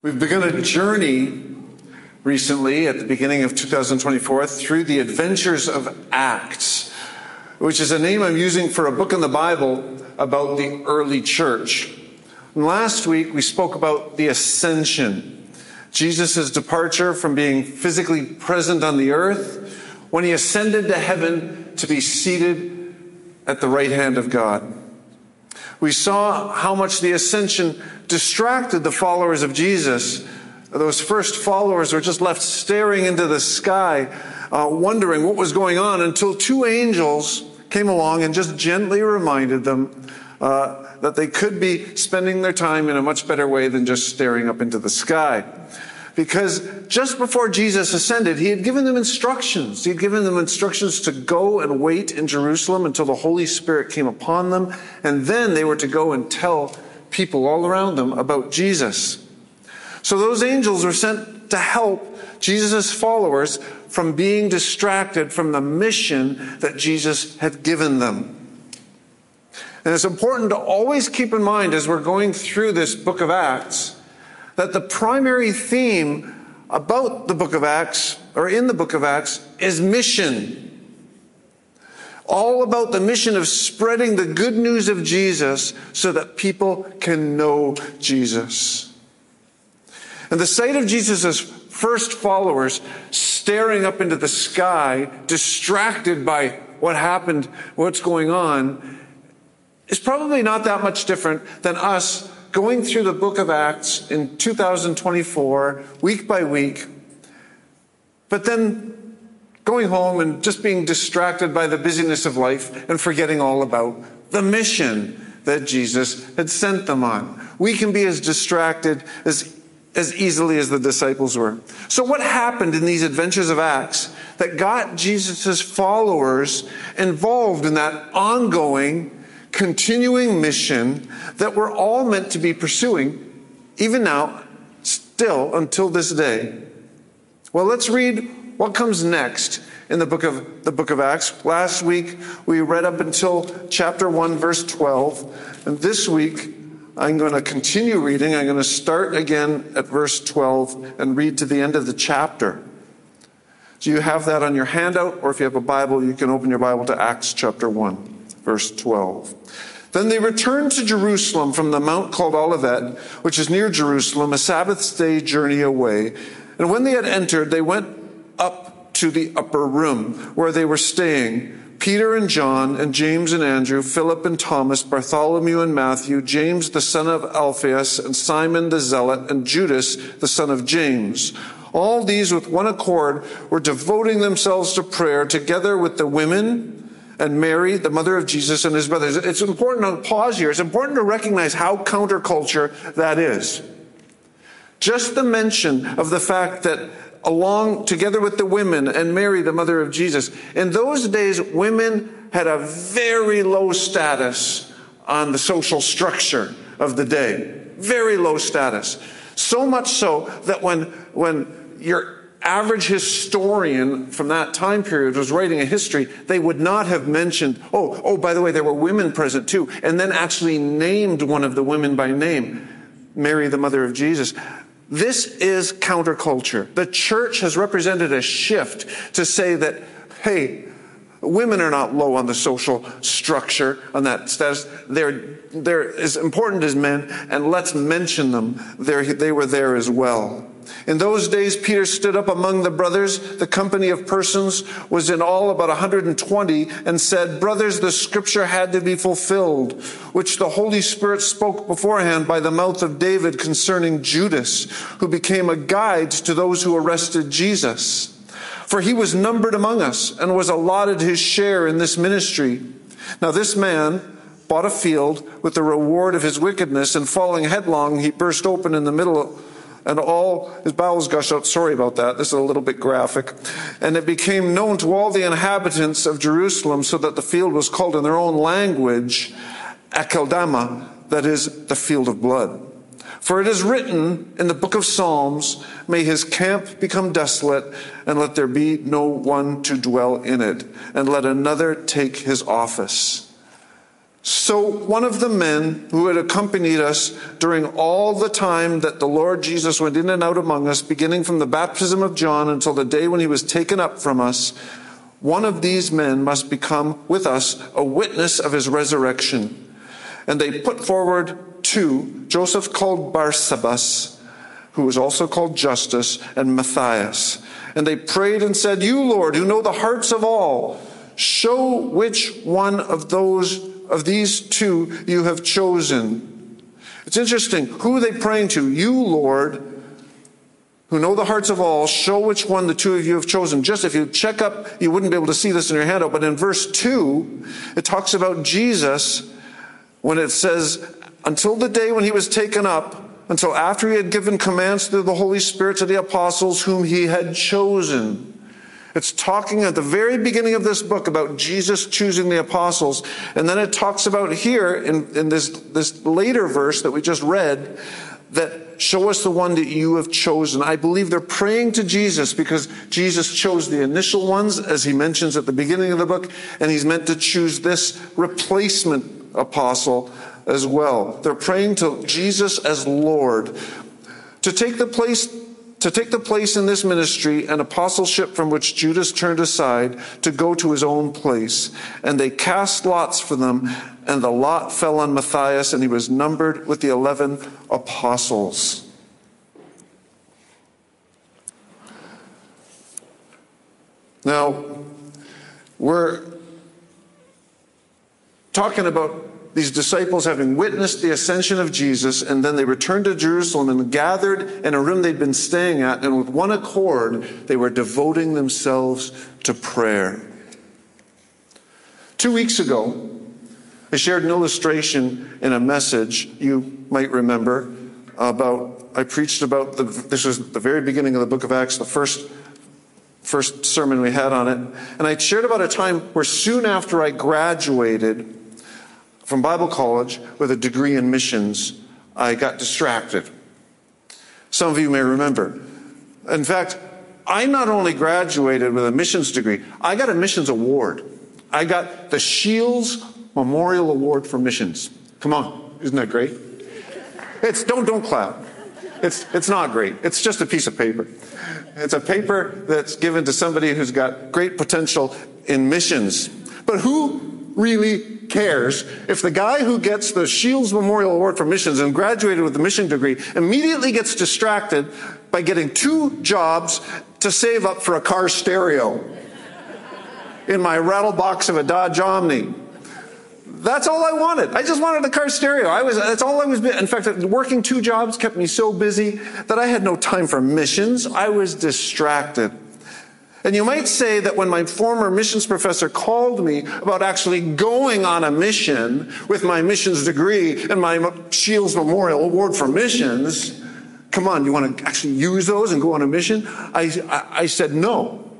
We've begun a journey recently at the beginning of 2024 through the adventures of Acts, which is a name I'm using for a book in the Bible about the early church. And last week we spoke about the ascension, Jesus' departure from being physically present on the earth when he ascended to heaven to be seated at the right hand of God. We saw how much the ascension distracted the followers of Jesus. Those first followers were just left staring into the sky, uh, wondering what was going on until two angels came along and just gently reminded them uh, that they could be spending their time in a much better way than just staring up into the sky because just before Jesus ascended, he had given them instructions. He had given them instructions to go and wait in Jerusalem until the Holy Spirit came upon them, and then they were to go and tell people all around them about Jesus. So those angels were sent to help Jesus' followers from being distracted from the mission that Jesus had given them. And it's important to always keep in mind as we're going through this book of Acts that the primary theme about the book of Acts, or in the book of Acts, is mission. All about the mission of spreading the good news of Jesus so that people can know Jesus. And the sight of Jesus' first followers staring up into the sky, distracted by what happened, what's going on, is probably not that much different than us going through the book of Acts in 2024, week by week, but then going home and just being distracted by the busyness of life and forgetting all about the mission that Jesus had sent them on. We can be as distracted as as easily as the disciples were. So, what happened in these adventures of Acts that got Jesus' followers involved in that ongoing continuing mission that we're all meant to be pursuing, even now, still until this day. Well, let's read what comes next in the book of the book of Acts. Last week we read up until chapter 1 verse 12, and this week I'm going to continue reading. I'm going to start again at verse 12 and read to the end of the chapter. So you have that on your handout, or if you have a Bible, you can open your Bible to Acts chapter 1 verse 12. Then they returned to Jerusalem from the mount called Olivet, which is near Jerusalem, a Sabbath day journey away. And when they had entered, they went up to the upper room where they were staying. Peter and John and James and Andrew, Philip and Thomas, Bartholomew and Matthew, James the son of Alphaeus, and Simon the Zealot, and Judas the son of James. All these with one accord were devoting themselves to prayer together with the women and Mary, the mother of Jesus, and his brothers. It's important to pause here. It's important to recognize how counterculture that is. Just the mention of the fact that along together with the women and Mary, the mother of Jesus, in those days, women had a very low status on the social structure of the day. Very low status. So much so that when, when your average historian from that time period was writing a history, they would not have mentioned, oh, oh, by the way, there were women present too, and then actually named one of the women by name, Mary, the mother of Jesus. This is counterculture. The church has represented a shift to say that, hey, women are not low on the social structure on that status. They're, they're as important as men, and let's mention them. They're, they were there as well. In those days, Peter stood up among the brothers. The company of persons was in all about 120 and said, Brothers, the scripture had to be fulfilled, which the Holy Spirit spoke beforehand by the mouth of David concerning Judas, who became a guide to those who arrested Jesus. For he was numbered among us and was allotted his share in this ministry. Now, this man, bought a field with the reward of his wickedness, and falling headlong, he burst open in the middle and all his bowels gushed out. Sorry about that. This is a little bit graphic. And it became known to all the inhabitants of Jerusalem, so that the field was called in their own language Akeldama, that is, the field of blood. For it is written in the book of Psalms, May his camp become desolate, and let there be no one to dwell in it, and let another take his office. So, one of the men who had accompanied us during all the time that the Lord Jesus went in and out among us, beginning from the baptism of John until the day when he was taken up from us, one of these men must become with us a witness of his resurrection. And they put forward two Joseph called Barsabas, who was also called Justus, and Matthias. And they prayed and said, You, Lord, who know the hearts of all, show which one of those of these two you have chosen. It's interesting. Who are they praying to? You, Lord, who know the hearts of all, show which one the two of you have chosen. Just if you check up, you wouldn't be able to see this in your handout, but in verse 2, it talks about Jesus when it says, until the day when he was taken up, until after he had given commands through the Holy Spirit to the apostles whom he had chosen. It's talking at the very beginning of this book about Jesus choosing the apostles. And then it talks about here in, in this, this later verse that we just read that show us the one that you have chosen. I believe they're praying to Jesus because Jesus chose the initial ones, as he mentions at the beginning of the book, and he's meant to choose this replacement apostle as well. They're praying to Jesus as Lord to take the place to take the place in this ministry and apostleship from which Judas turned aside to go to his own place. And they cast lots for them, and the lot fell on Matthias, and he was numbered with the 11 apostles. Now, we're talking about these disciples having witnessed the ascension of Jesus, and then they returned to Jerusalem and gathered in a room they'd been staying at, and with one accord, they were devoting themselves to prayer. Two weeks ago, I shared an illustration in a message you might remember about, I preached about, the, this was the very beginning of the book of Acts, the first, first sermon we had on it. And I shared about a time where soon after I graduated from Bible college with a degree in missions, I got distracted. Some of you may remember. In fact, I not only graduated with a missions degree, I got a missions award. I got the Shields Memorial Award for Missions. Come on, isn't that great? It's don't don't clap. It's it's not great. It's just a piece of paper. It's a paper that's given to somebody who's got great potential in missions. But who really cares if the guy who gets the Shields Memorial Award for Missions and graduated with a mission degree immediately gets distracted by getting two jobs to save up for a car stereo in my rattle box of a Dodge Omni? That's all I wanted. I just wanted a car stereo. I was, that's all I was, in fact, working two jobs kept me so busy that I had no time for missions. I was distracted. And you might say that when my former missions professor called me about actually going on a mission with my missions degree and my Shields Memorial Award for Missions, come on, you want to actually use those and go on a mission? I, I, I said no.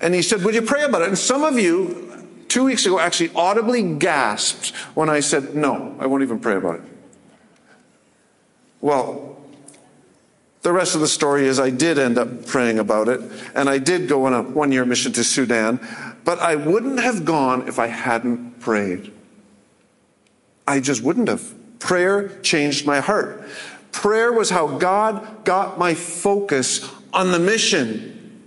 And he said, Would you pray about it? And some of you two weeks ago actually audibly gasped when I said, No, I won't even pray about it. Well, the rest of the story is I did end up praying about it, and I did go on a one year mission to Sudan, but I wouldn't have gone if I hadn't prayed. I just wouldn't have. Prayer changed my heart. Prayer was how God got my focus on the mission.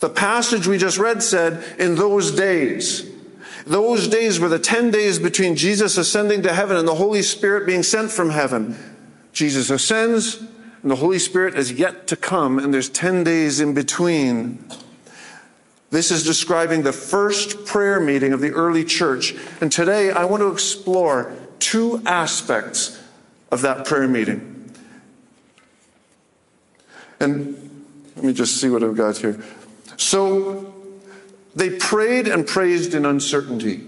The passage we just read said, in those days. Those days were the 10 days between Jesus ascending to heaven and the Holy Spirit being sent from heaven. Jesus ascends, and the Holy Spirit is yet to come, and there's 10 days in between. This is describing the first prayer meeting of the early church. And today I want to explore two aspects of that prayer meeting. And let me just see what I've got here. So they prayed and praised in uncertainty.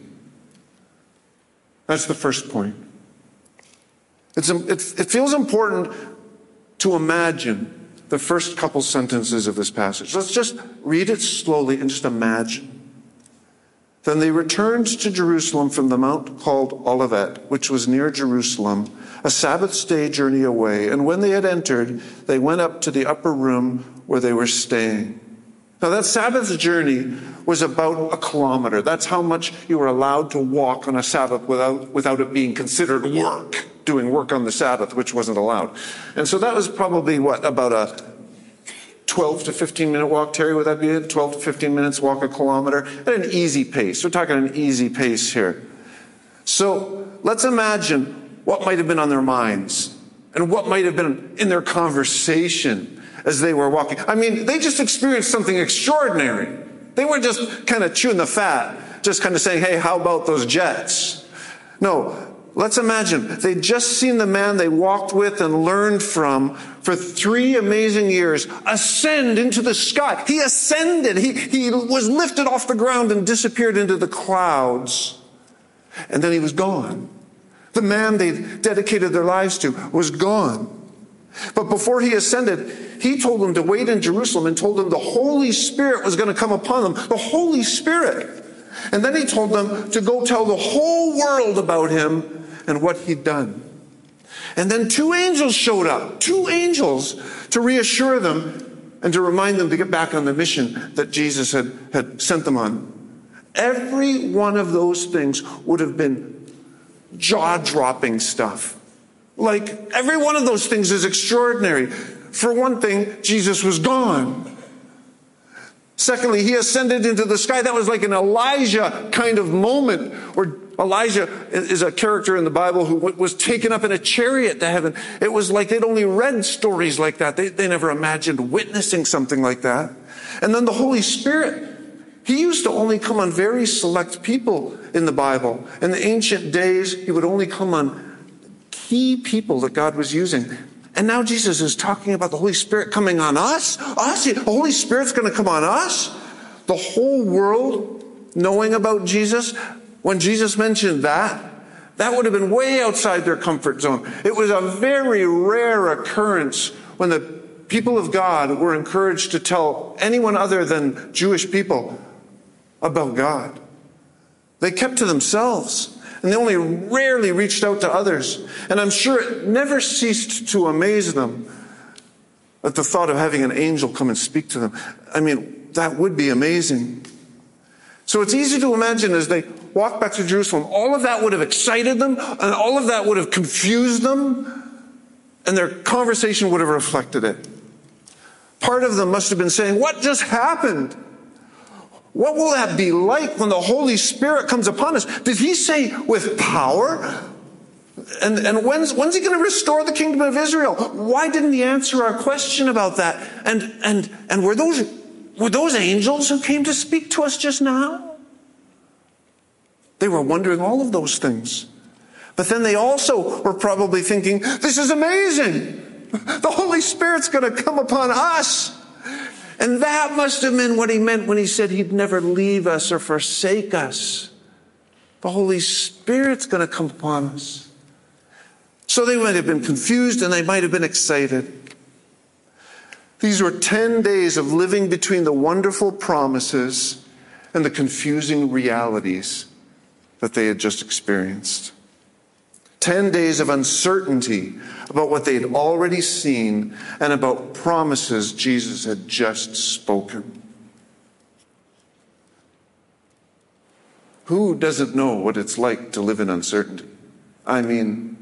That's the first point. It's, it feels important to imagine the first couple sentences of this passage. Let's just read it slowly and just imagine. Then they returned to Jerusalem from the mount called Olivet, which was near Jerusalem, a Sabbath day journey away. And when they had entered, they went up to the upper room where they were staying. Now, that Sabbath journey was about a kilometer. That's how much you were allowed to walk on a Sabbath without, without it being considered work, doing work on the Sabbath, which wasn't allowed. And so that was probably what, about a 12 to 15 minute walk, Terry, would that be it? 12 to 15 minutes walk a kilometer at an easy pace. We're talking an easy pace here. So let's imagine what might have been on their minds and what might have been in their conversation as they were walking. I mean, they just experienced something extraordinary. They weren't just kind of chewing the fat, just kind of saying, hey, how about those jets? No, let's imagine they'd just seen the man they walked with and learned from for three amazing years ascend into the sky. He ascended. He, he was lifted off the ground and disappeared into the clouds. And then he was gone. The man they dedicated their lives to was gone. But before he ascended, he told them to wait in Jerusalem and told them the Holy Spirit was going to come upon them. The Holy Spirit. And then he told them to go tell the whole world about him and what he'd done. And then two angels showed up, two angels to reassure them and to remind them to get back on the mission that Jesus had, had sent them on. Every one of those things would have been jaw dropping stuff. Like, every one of those things is extraordinary. For one thing, Jesus was gone. Secondly, he ascended into the sky. That was like an Elijah kind of moment where Elijah is a character in the Bible who was taken up in a chariot to heaven. It was like they'd only read stories like that. They, they never imagined witnessing something like that. And then the Holy Spirit. He used to only come on very select people in the Bible. In the ancient days, he would only come on key people that God was using. And now Jesus is talking about the Holy Spirit coming on us. Us? The Holy Spirit's going to come on us? The whole world knowing about Jesus? When Jesus mentioned that, that would have been way outside their comfort zone. It was a very rare occurrence when the people of God were encouraged to tell anyone other than Jewish people about God. They kept to themselves and they only rarely reached out to others. And I'm sure it never ceased to amaze them at the thought of having an angel come and speak to them. I mean, that would be amazing. So it's easy to imagine as they walked back to Jerusalem, all of that would have excited them, and all of that would have confused them, and their conversation would have reflected it. Part of them must have been saying, What just happened? What will that be like when the Holy Spirit comes upon us? Did he say with power? And, and when's, when's he going to restore the kingdom of Israel? Why didn't he answer our question about that? And, and, and were those, were those angels who came to speak to us just now? They were wondering all of those things. But then they also were probably thinking, this is amazing. The Holy Spirit's going to come upon us. And that must have been what he meant when he said he'd never leave us or forsake us. The Holy Spirit's going to come upon us. So they might have been confused and they might have been excited. These were 10 days of living between the wonderful promises and the confusing realities that they had just experienced. 10 days of uncertainty about what they'd already seen and about promises Jesus had just spoken. Who doesn't know what it's like to live in uncertainty? I mean,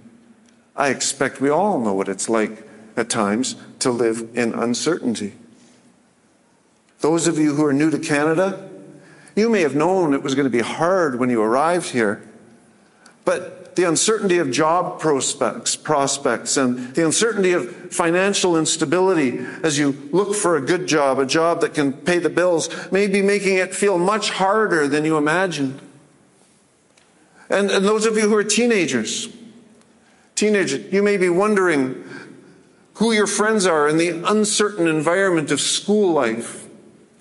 I expect we all know what it's like at times to live in uncertainty. Those of you who are new to Canada, you may have known it was going to be hard when you arrived here, but the uncertainty of job prospects, prospects and the uncertainty of financial instability as you look for a good job, a job that can pay the bills, may be making it feel much harder than you imagined. And, and those of you who are teenagers, teenagers, you may be wondering who your friends are in the uncertain environment of school life.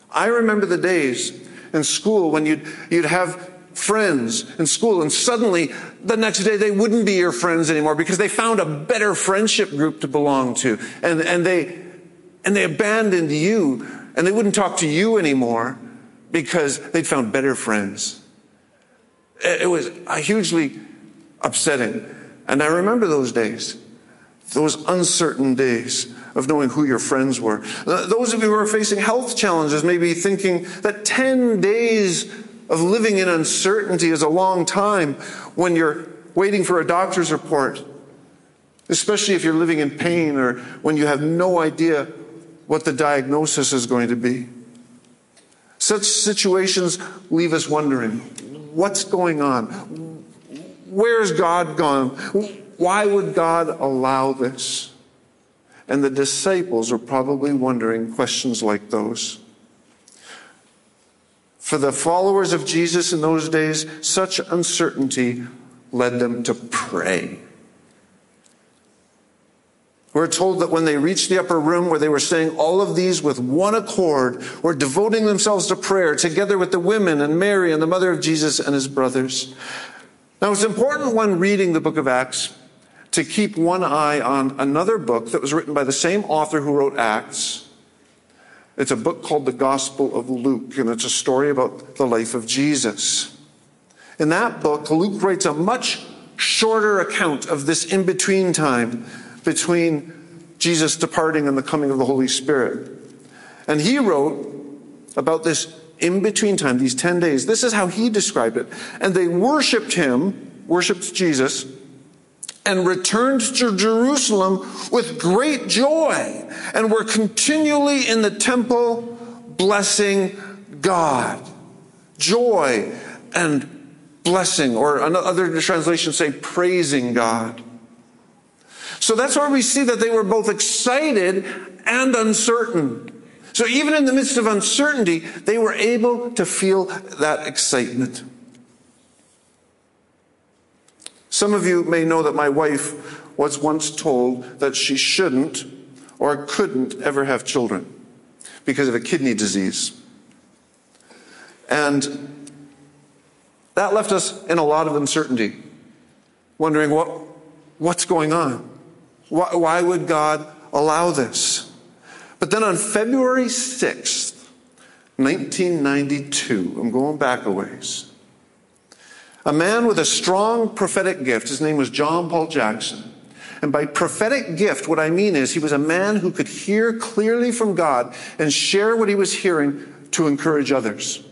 I remember the days in school when you'd, you'd have friends in school and suddenly the next day they wouldn't be your friends anymore because they found a better friendship group to belong to. And, and they and they abandoned you and they wouldn't talk to you anymore because they'd found better friends. It was uh, hugely upsetting. And i remember those days those uncertain days of knowing who your friends were. Uh, those of you who are facing health challenges may be thinking that 10 days of living in uncertainty is a long time when you're waiting for a doctor's report, especially if you're living in pain or when you have no idea what the diagnosis is going to be. Such situations leave us wondering what's going on? Where's God gone? Why would God allow this? And the disciples were probably wondering questions like those. For the followers of Jesus in those days, such uncertainty led them to pray. We're told that when they reached the upper room where they were saying all of these with one accord, were devoting themselves to prayer together with the women and Mary and the mother of Jesus and his brothers. Now it's important when reading the book of Acts to keep one eye on another book that was written by the same author who wrote Acts. It's a book called the Gospel of Luke, and it's a story about the life of Jesus. In that book, Luke writes a much shorter account of this in between time between Jesus departing and the coming of the Holy Spirit. And he wrote about this in between time, these 10 days. This is how he described it. And they worshiped him, worshiped Jesus, and returned to Jerusalem with great joy and were continually in the temple blessing God. Joy and blessing, or other translations say praising God. So that's where we see that they were both excited and uncertain. So even in the midst of uncertainty, they were able to feel that excitement. Some of you may know that my wife was once told that she shouldn't or couldn't ever have children because of a kidney disease. And that left us in a lot of uncertainty, wondering what, what's going on. Why, why would God allow this? But then on February 6th, 1992, I'm going back a ways, a man with a strong prophetic gift, his name was John Paul Jackson. And by prophetic gift, what I mean is he was a man who could hear clearly from God and share what he was hearing to encourage others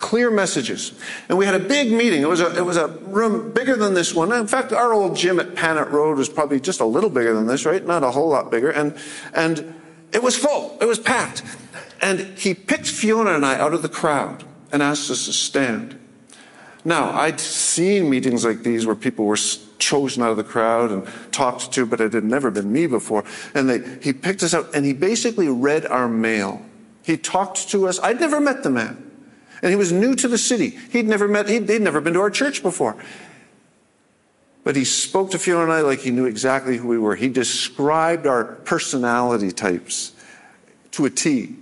clear messages. And we had a big meeting. It was a, it was a room bigger than this one. In fact, our old gym at Panet Road was probably just a little bigger than this, right? Not a whole lot bigger. And, and it was full. It was packed. And he picked Fiona and I out of the crowd and asked us to stand. Now, I'd seen meetings like these where people were chosen out of the crowd and talked to, but it had never been me before. And they, he picked us out and he basically read our mail. He talked to us. I'd never met the man. And he was new to the city. He'd never met, he'd, he'd never been to our church before. But he spoke to Fiona and I like he knew exactly who we were. He described our personality types to a T.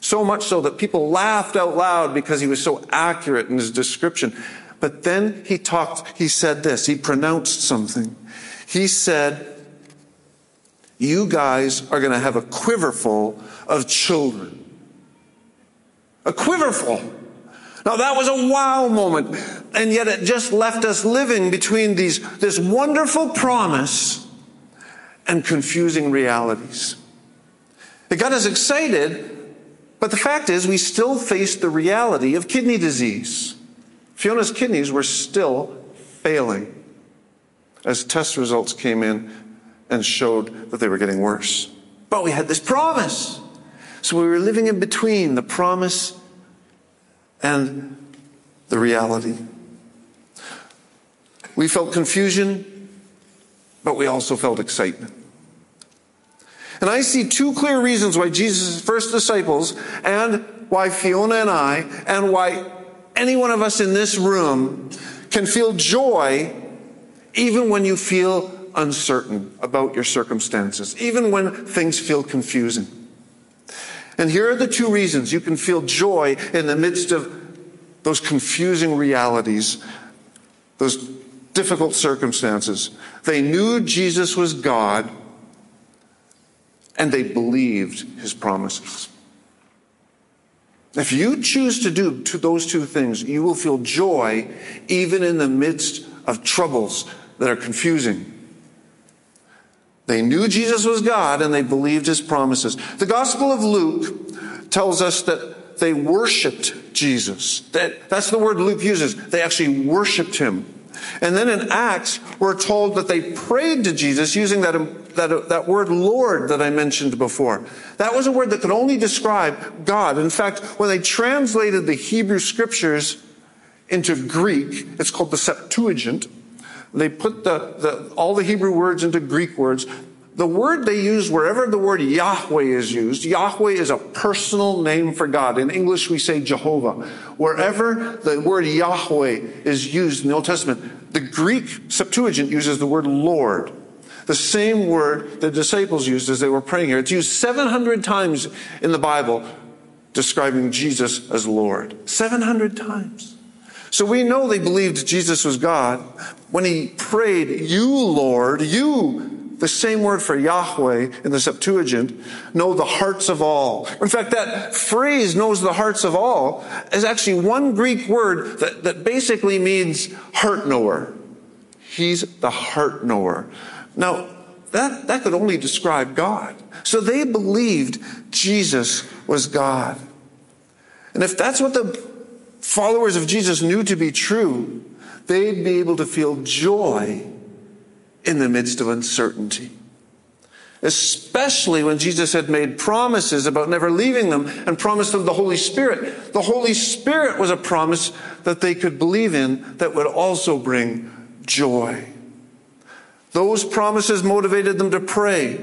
So much so that people laughed out loud because he was so accurate in his description. But then he talked, he said this, he pronounced something. He said, You guys are going to have a quiverful of children. A quiverful. Now that was a wow moment. And yet it just left us living between these, this wonderful promise and confusing realities. It got us excited, but the fact is we still face the reality of kidney disease. Fiona's kidneys were still failing as test results came in and showed that they were getting worse. But we had this promise. So we were living in between the promise and the reality. We felt confusion, but we also felt excitement. And I see two clear reasons why Jesus' first disciples and why Fiona and I and why any one of us in this room can feel joy even when you feel uncertain about your circumstances, even when things feel confusing. And here are the two reasons you can feel joy in the midst of those confusing realities, those difficult circumstances. They knew Jesus was God and they believed his promises. If you choose to do those two things, you will feel joy even in the midst of troubles that are confusing. They knew Jesus was God and they believed his promises. The Gospel of Luke tells us that they worshiped Jesus. That, that's the word Luke uses. They actually worshiped him. And then in Acts, we're told that they prayed to Jesus using that, that, that word Lord that I mentioned before. That was a word that could only describe God. In fact, when they translated the Hebrew scriptures into Greek, it's called the Septuagint. They put the, the, all the Hebrew words into Greek words. The word they use wherever the word Yahweh is used, Yahweh is a personal name for God. In English, we say Jehovah. Wherever the word Yahweh is used in the Old Testament, the Greek Septuagint uses the word Lord. The same word the disciples used as they were praying here. It's used 700 times in the Bible describing Jesus as Lord. 700 times. So we know they believed Jesus was God. When he prayed, You, Lord, you the same word for Yahweh in the Septuagint, know the hearts of all. In fact, that phrase, knows the hearts of all, is actually one Greek word that, that basically means heart knower. He's the heart knower. Now, that, that could only describe God. So they believed Jesus was God. And if that's what the followers of Jesus knew to be true, they'd be able to feel joy in the midst of uncertainty. Especially when Jesus had made promises about never leaving them and promised them the Holy Spirit. The Holy Spirit was a promise that they could believe in that would also bring joy. Those promises motivated them to pray.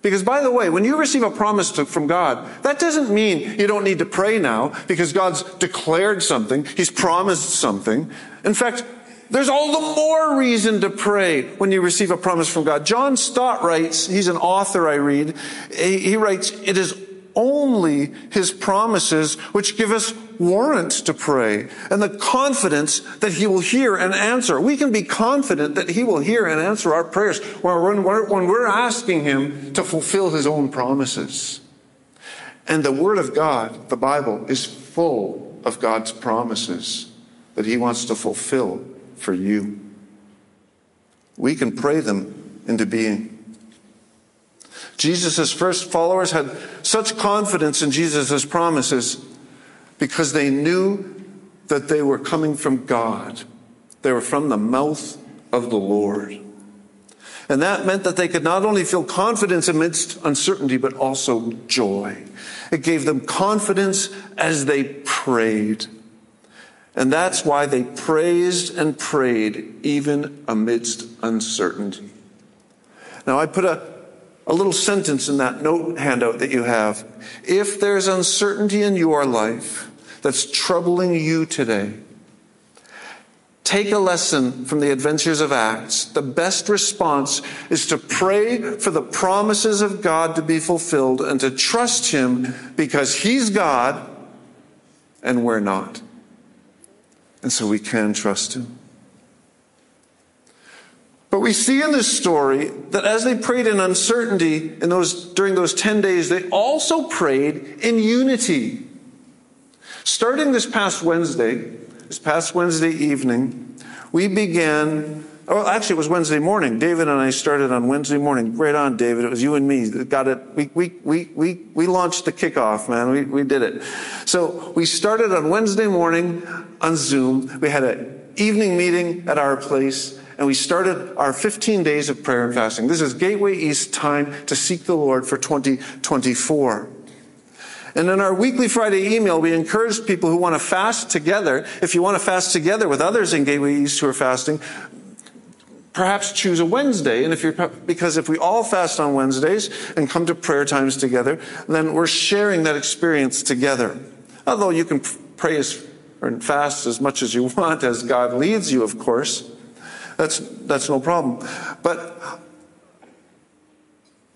Because, by the way, when you receive a promise to, from God, that doesn't mean you don't need to pray now because God's declared something, He's promised something. In fact, there's all the more reason to pray when you receive a promise from God. John Stott writes, he's an author I read, he writes, it is only his promises which give us warrant to pray and the confidence that he will hear and answer. We can be confident that he will hear and answer our prayers when we're, when we're asking him to fulfill his own promises. And the word of God, the Bible, is full of God's promises that he wants to fulfill for you. We can pray them into being. Jesus' first followers had such confidence in Jesus' promises because they knew that they were coming from God. They were from the mouth of the Lord. And that meant that they could not only feel confidence amidst uncertainty, but also joy. It gave them confidence as they prayed. And that's why they praised and prayed even amidst uncertainty. Now, I put a, a little sentence in that note handout that you have. If there's uncertainty in your life that's troubling you today, take a lesson from the adventures of Acts. The best response is to pray for the promises of God to be fulfilled and to trust Him because He's God and we're not. And so we can trust him. But we see in this story that as they prayed in uncertainty in those, during those 10 days, they also prayed in unity. Starting this past Wednesday, this past Wednesday evening, we began well, actually, it was Wednesday morning. David and I started on Wednesday morning. Right on, David. It was you and me that got it. We, we, we, we, we launched the kickoff, man. We, we did it. So we started on Wednesday morning on Zoom. We had an evening meeting at our place and we started our 15 days of prayer and fasting. This is Gateway East time to seek the Lord for 2024. And in our weekly Friday email, we encourage people who want to fast together. If you want to fast together with others in Gateway East who are fasting, perhaps choose a Wednesday. And if you're, because if we all fast on Wednesdays and come to prayer times together, then we're sharing that experience together. Although you can pray as, or fast as much as you want as God leads you, of course. That's, that's no problem. But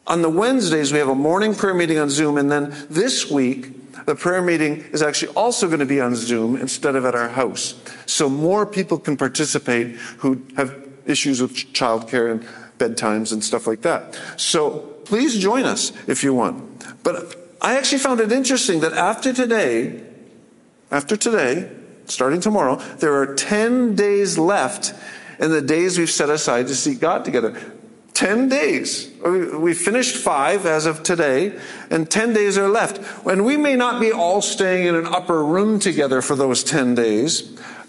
on the Wednesdays, we have a morning prayer meeting on Zoom. And then this week, the prayer meeting is actually also going to be on Zoom instead of at our house. So more people can participate who have issues with childcare and bedtimes and stuff like that. So please join us if you want. But I actually found it interesting that after today, after today, starting tomorrow, there are 10 days left in the days we've set aside to seek God together. 10 days. We finished five as of today, and 10 days are left. And we may not be all staying in an upper room together for those 10 days,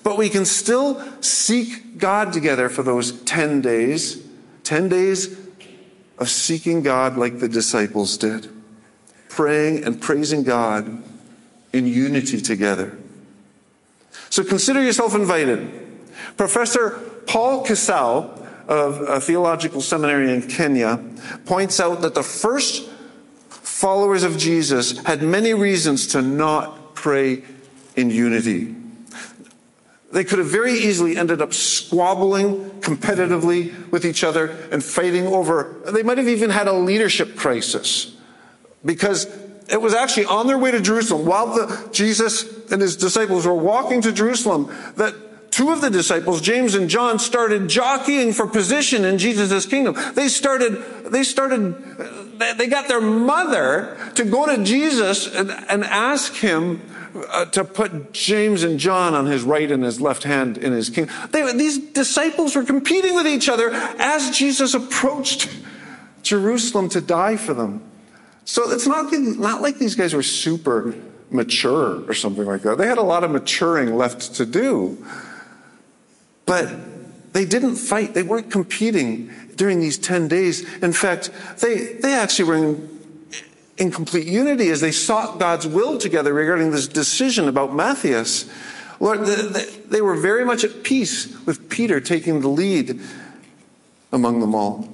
but we can still seek God together for those 10 days. 10 days of seeking God like the disciples did, praying and praising God in unity together. So consider yourself invited. Professor Paul Kisau of a theological seminary in Kenya points out that the first followers of Jesus had many reasons to not pray in unity. They could have very easily ended up squabbling competitively with each other and fighting over, they might have even had a leadership crisis because it was actually on their way to Jerusalem while the, Jesus and his disciples were walking to Jerusalem that two of the disciples, James and John, started jockeying for position in Jesus' kingdom. They started, they started, they got their mother to go to Jesus and, and ask him uh, to put James and John on his right and his left hand in his kingdom. They, these disciples were competing with each other as Jesus approached Jerusalem to die for them. So it's not, not like these guys were super mature or something like that. They had a lot of maturing left to do. But they didn't fight. They weren't competing during these 10 days. In fact, they, they actually were in, in complete unity as they sought God's will together regarding this decision about Matthias. Lord, they, they were very much at peace with Peter taking the lead among them all.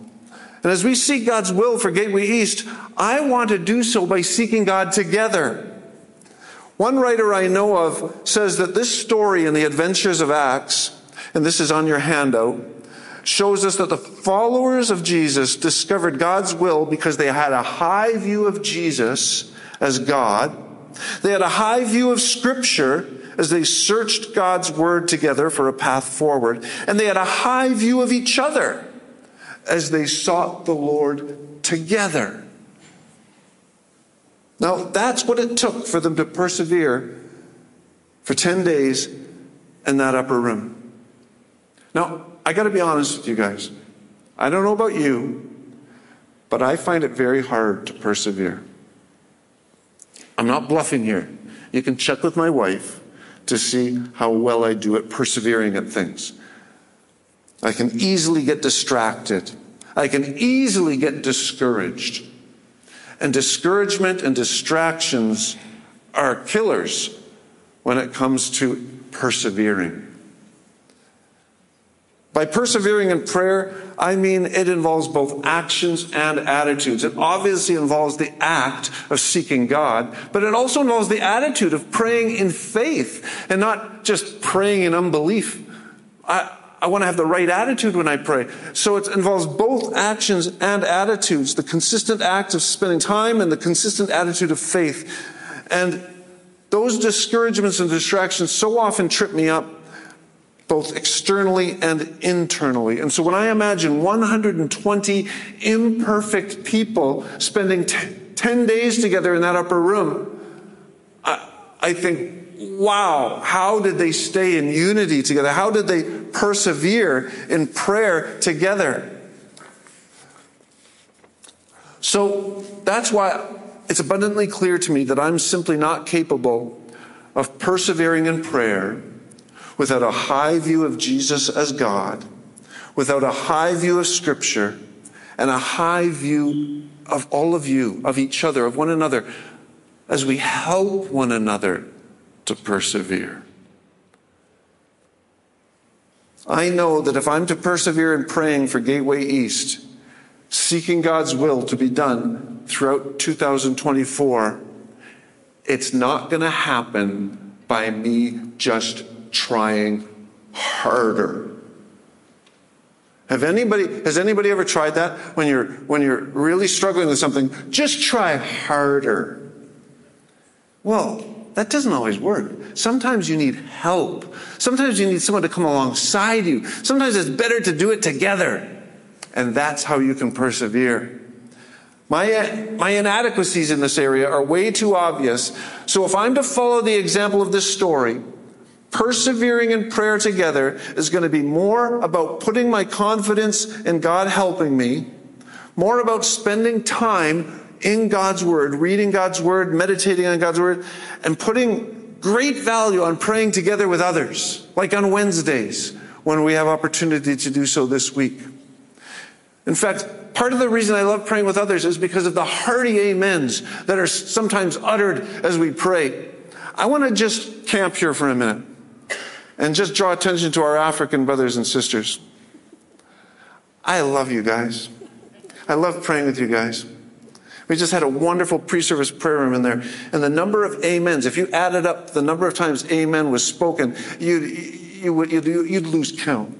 And as we seek God's will for Gateway East, I want to do so by seeking God together. One writer I know of says that this story in the adventures of Acts and this is on your handout, shows us that the followers of Jesus discovered God's will because they had a high view of Jesus as God. They had a high view of Scripture as they searched God's Word together for a path forward. And they had a high view of each other as they sought the Lord together. Now, that's what it took for them to persevere for 10 days in that upper room. Now, I got to be honest with you guys. I don't know about you, but I find it very hard to persevere. I'm not bluffing here. You can check with my wife to see how well I do at persevering at things. I can easily get distracted. I can easily get discouraged. And discouragement and distractions are killers when it comes to persevering. By persevering in prayer, I mean it involves both actions and attitudes. It obviously involves the act of seeking God, but it also involves the attitude of praying in faith and not just praying in unbelief. I, I want to have the right attitude when I pray. So it involves both actions and attitudes, the consistent act of spending time and the consistent attitude of faith. And those discouragements and distractions so often trip me up both externally and internally. And so when I imagine 120 imperfect people spending t- 10 days together in that upper room, I, I think, wow, how did they stay in unity together? How did they persevere in prayer together? So that's why it's abundantly clear to me that I'm simply not capable of persevering in prayer without a high view of Jesus as God, without a high view of Scripture, and a high view of all of you, of each other, of one another, as we help one another to persevere. I know that if I'm to persevere in praying for Gateway East, seeking God's will to be done throughout 2024, it's not going to happen by me just trying harder. Have anybody, has anybody ever tried that? When you're, when you're really struggling with something, just try harder. Well, that doesn't always work. Sometimes you need help. Sometimes you need someone to come alongside you. Sometimes it's better to do it together. And that's how you can persevere. My, my inadequacies in this area are way too obvious. So if I'm to follow the example of this story, persevering in prayer together is going to be more about putting my confidence in God helping me more about spending time in God's Word, reading God's Word, meditating on God's Word, and putting great value on praying together with others, like on Wednesdays when we have opportunity to do so this week. In fact, part of the reason I love praying with others is because of the hearty amens that are sometimes uttered as we pray. I want to just camp here for a minute and just draw attention to our African brothers and sisters. I love you guys. I love praying with you guys. We just had a wonderful pre-service prayer room in there. And the number of amens, if you added up the number of times amen was spoken, you'd, you would, you'd, you'd lose count.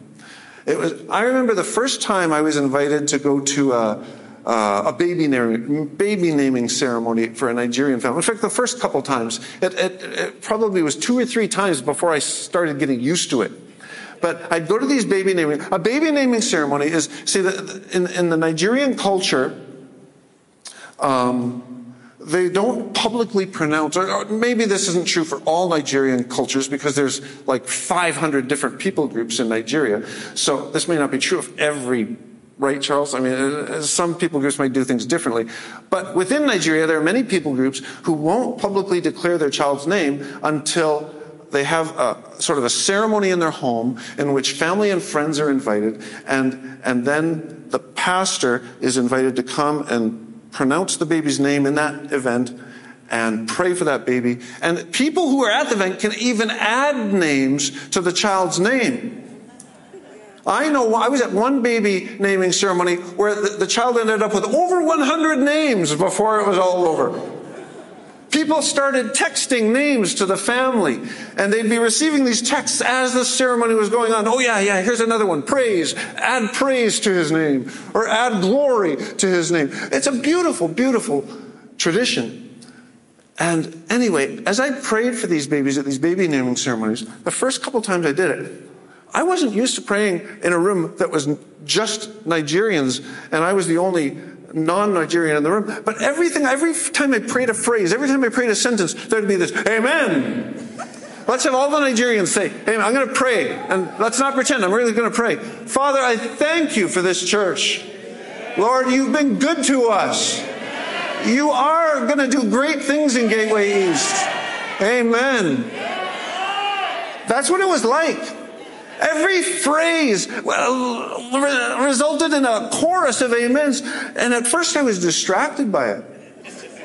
It was, I remember the first time I was invited to go to a, uh, a baby naming, baby naming ceremony for a Nigerian family. In fact, the first couple times, it, it, it probably was two or three times before I started getting used to it. But I'd go to these baby naming. A baby naming ceremony is, see, the, in, in the Nigerian culture, um, they don't publicly pronounce, or, maybe this isn't true for all Nigerian cultures because there's like 500 different people groups in Nigeria. So this may not be true of every right, Charles? I mean, uh, some people groups might do things differently. But within Nigeria, there are many people groups who won't publicly declare their child's name until they have a sort of a ceremony in their home in which family and friends are invited, and, and then the pastor is invited to come and pronounce the baby's name in that event and pray for that baby. And people who are at the event can even add names to the child's name. I know I was at one baby naming ceremony where the, the, child ended up with over 100 names before it was all over. People started texting names to the family, and they'd be receiving these texts as the ceremony was going on. Oh, yeah, yeah, here's another one. Praise. Add praise to his name, or add glory to his name. It's a beautiful, beautiful tradition. And anyway, as I prayed for these babies at these baby naming ceremonies, the first couple times I did it, I wasn't used to praying in a room that was just Nigerians, and I was the only non-Nigerian in the room. But everything, every time I prayed a phrase, every time I prayed a sentence, there'd be this, Amen. Let's have all the Nigerians say, Amen. I'm going to pray. And let's not pretend. I'm really going to pray. Father, I thank you for this church. Lord, you've been good to us. You are going to do great things in Gateway East. Amen. That's what it was like. Every phrase resulted in a chorus of amens. And at first I was distracted by it.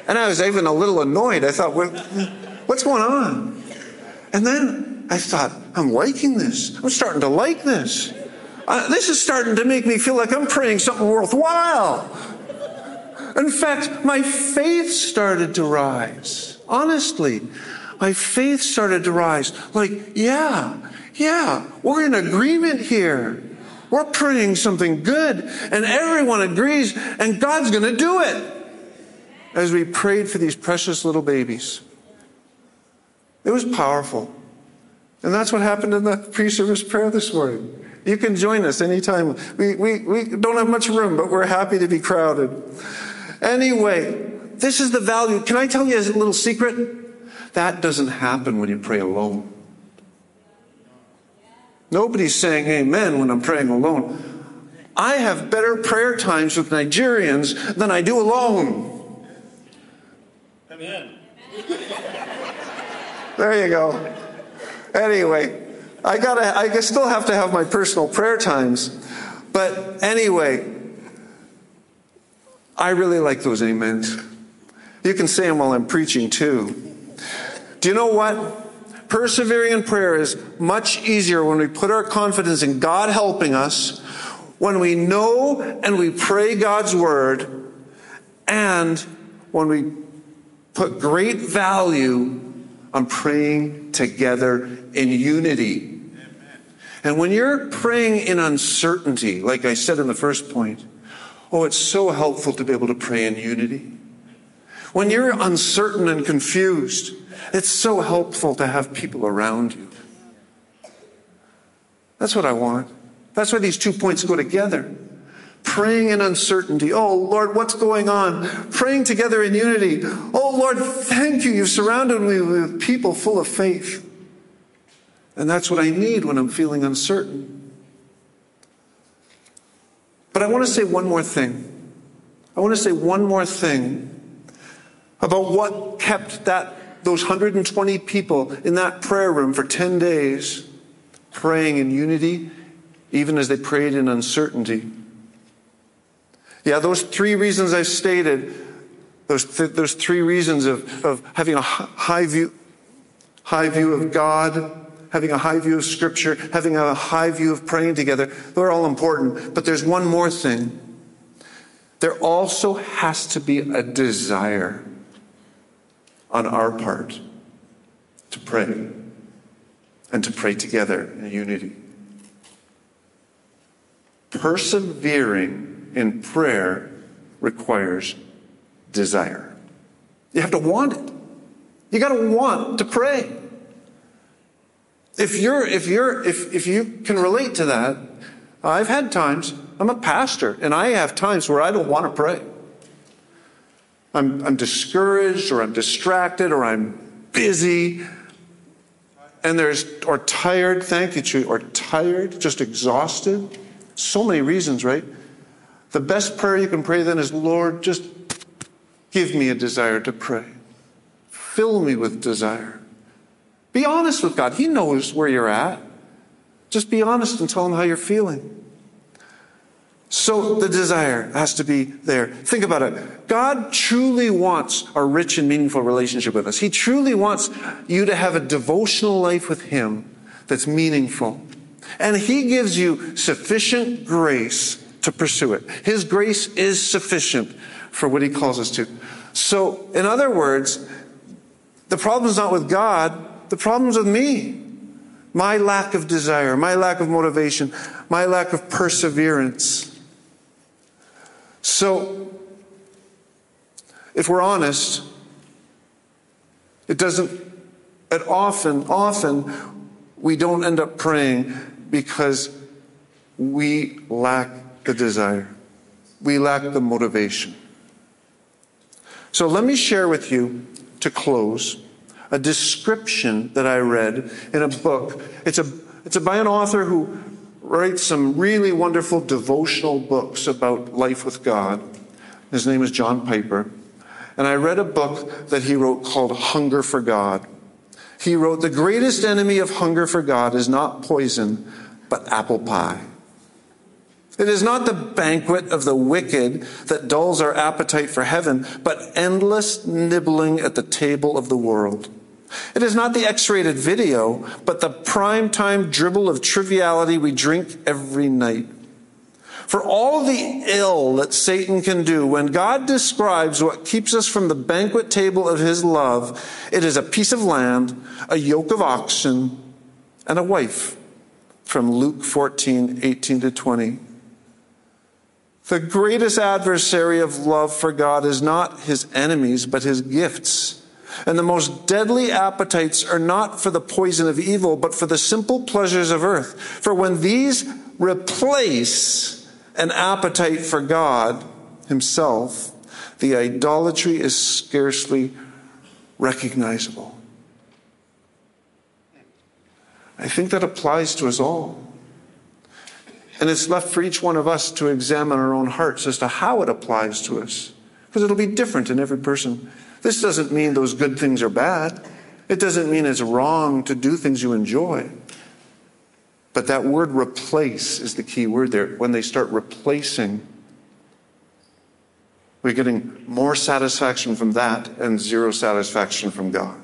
And I was even a little annoyed. I thought, what's going on? And then I thought, I'm liking this. I'm starting to like this. Uh, this is starting to make me feel like I'm praying something worthwhile. In fact, my faith started to rise. Honestly, my faith started to rise. Like, yeah, yeah, we're in agreement here. We're praying something good, and everyone agrees, and God's going to do it. As we prayed for these precious little babies, it was powerful. And that's what happened in the pre service prayer this morning. You can join us anytime. We, we, we don't have much room, but we're happy to be crowded. Anyway, this is the value. Can I tell you a little secret? That doesn't happen when you pray alone. Nobody's saying amen when I'm praying alone. I have better prayer times with Nigerians than I do alone. Amen. There you go. Anyway, I gotta, I still have to have my personal prayer times. But anyway, I really like those amens. You can say them while I'm preaching too. Do you know what? Persevering in prayer is much easier when we put our confidence in God helping us, when we know and we pray God's word, and when we put great value on praying together in unity. And when you're praying in uncertainty, like I said in the first point, oh, it's so helpful to be able to pray in unity. When you're uncertain and confused, it's so helpful to have people around you. That's what I want. That's why these two points go together. Praying in uncertainty. Oh, Lord, what's going on? Praying together in unity. Oh, Lord, thank you. You've surrounded me with people full of faith. And that's what I need when I'm feeling uncertain. But I want to say one more thing. I want to say one more thing about what kept that, those 120 people in that prayer room for 10 days praying in unity, even as they prayed in uncertainty. Yeah, those three reasons I've stated, those, th- those three reasons of, of having a high view, high view of God, having a high view of Scripture, having a high view of praying together, they're all important. But there's one more thing. There also has to be a desire on our part to pray and to pray together in unity. Persevering in prayer requires desire. You have to want it. You got to want to pray. If you're, if you're, if, if you can relate to that, I've had times, I'm a pastor, and I have times where I don't want to pray. I'm, I'm discouraged, or I'm distracted, or I'm busy, and there's, or tired, thank you, Chewy, or tired, just exhausted. So many reasons, right? The best prayer you can pray then is, Lord, just give me a desire to pray. Fill me with desire. Be honest with God. He knows where you're at. Just be honest and tell him how you're feeling. So the desire has to be there. Think about it. God truly wants a rich and meaningful relationship with us. He truly wants you to have a devotional life with Him that's meaningful. And He gives you sufficient grace to pursue it. His grace is sufficient for what He calls us to. So, in other words, the problem's not with God, the problem's with me. My lack of desire, my lack of motivation, my lack of perseverance. So, if we're honest, it doesn't, it often, often, we don't end up praying because we lack the desire. We lack the motivation. So let me share with you, to close, a description that I read in a book. It's, a, it's a, by an author who writes some really wonderful devotional books about life with God. His name is John Piper. And I read a book that he wrote called Hunger for God. He wrote, The greatest enemy of hunger for God is not poison, but apple pie. It is not the banquet of the wicked that dulls our appetite for heaven, but endless nibbling at the table of the world. It is not the X rated video, but the prime time dribble of triviality we drink every night. For all the ill that Satan can do, when God describes what keeps us from the banquet table of his love, it is a piece of land, a yoke of oxen, and a wife. From Luke 14, 18 to 20. The greatest adversary of love for God is not his enemies, but his gifts. And the most deadly appetites are not for the poison of evil, but for the simple pleasures of earth. For when these replace an appetite for God Himself, the idolatry is scarcely recognizable. I think that applies to us all. And it's left for each one of us to examine our own hearts as to how it applies to us. Because it'll be different in every person. This doesn't mean those good things are bad. It doesn't mean it's wrong to do things you enjoy. But that word replace is the key word there. When they start replacing, we're getting more satisfaction from that and zero satisfaction from God.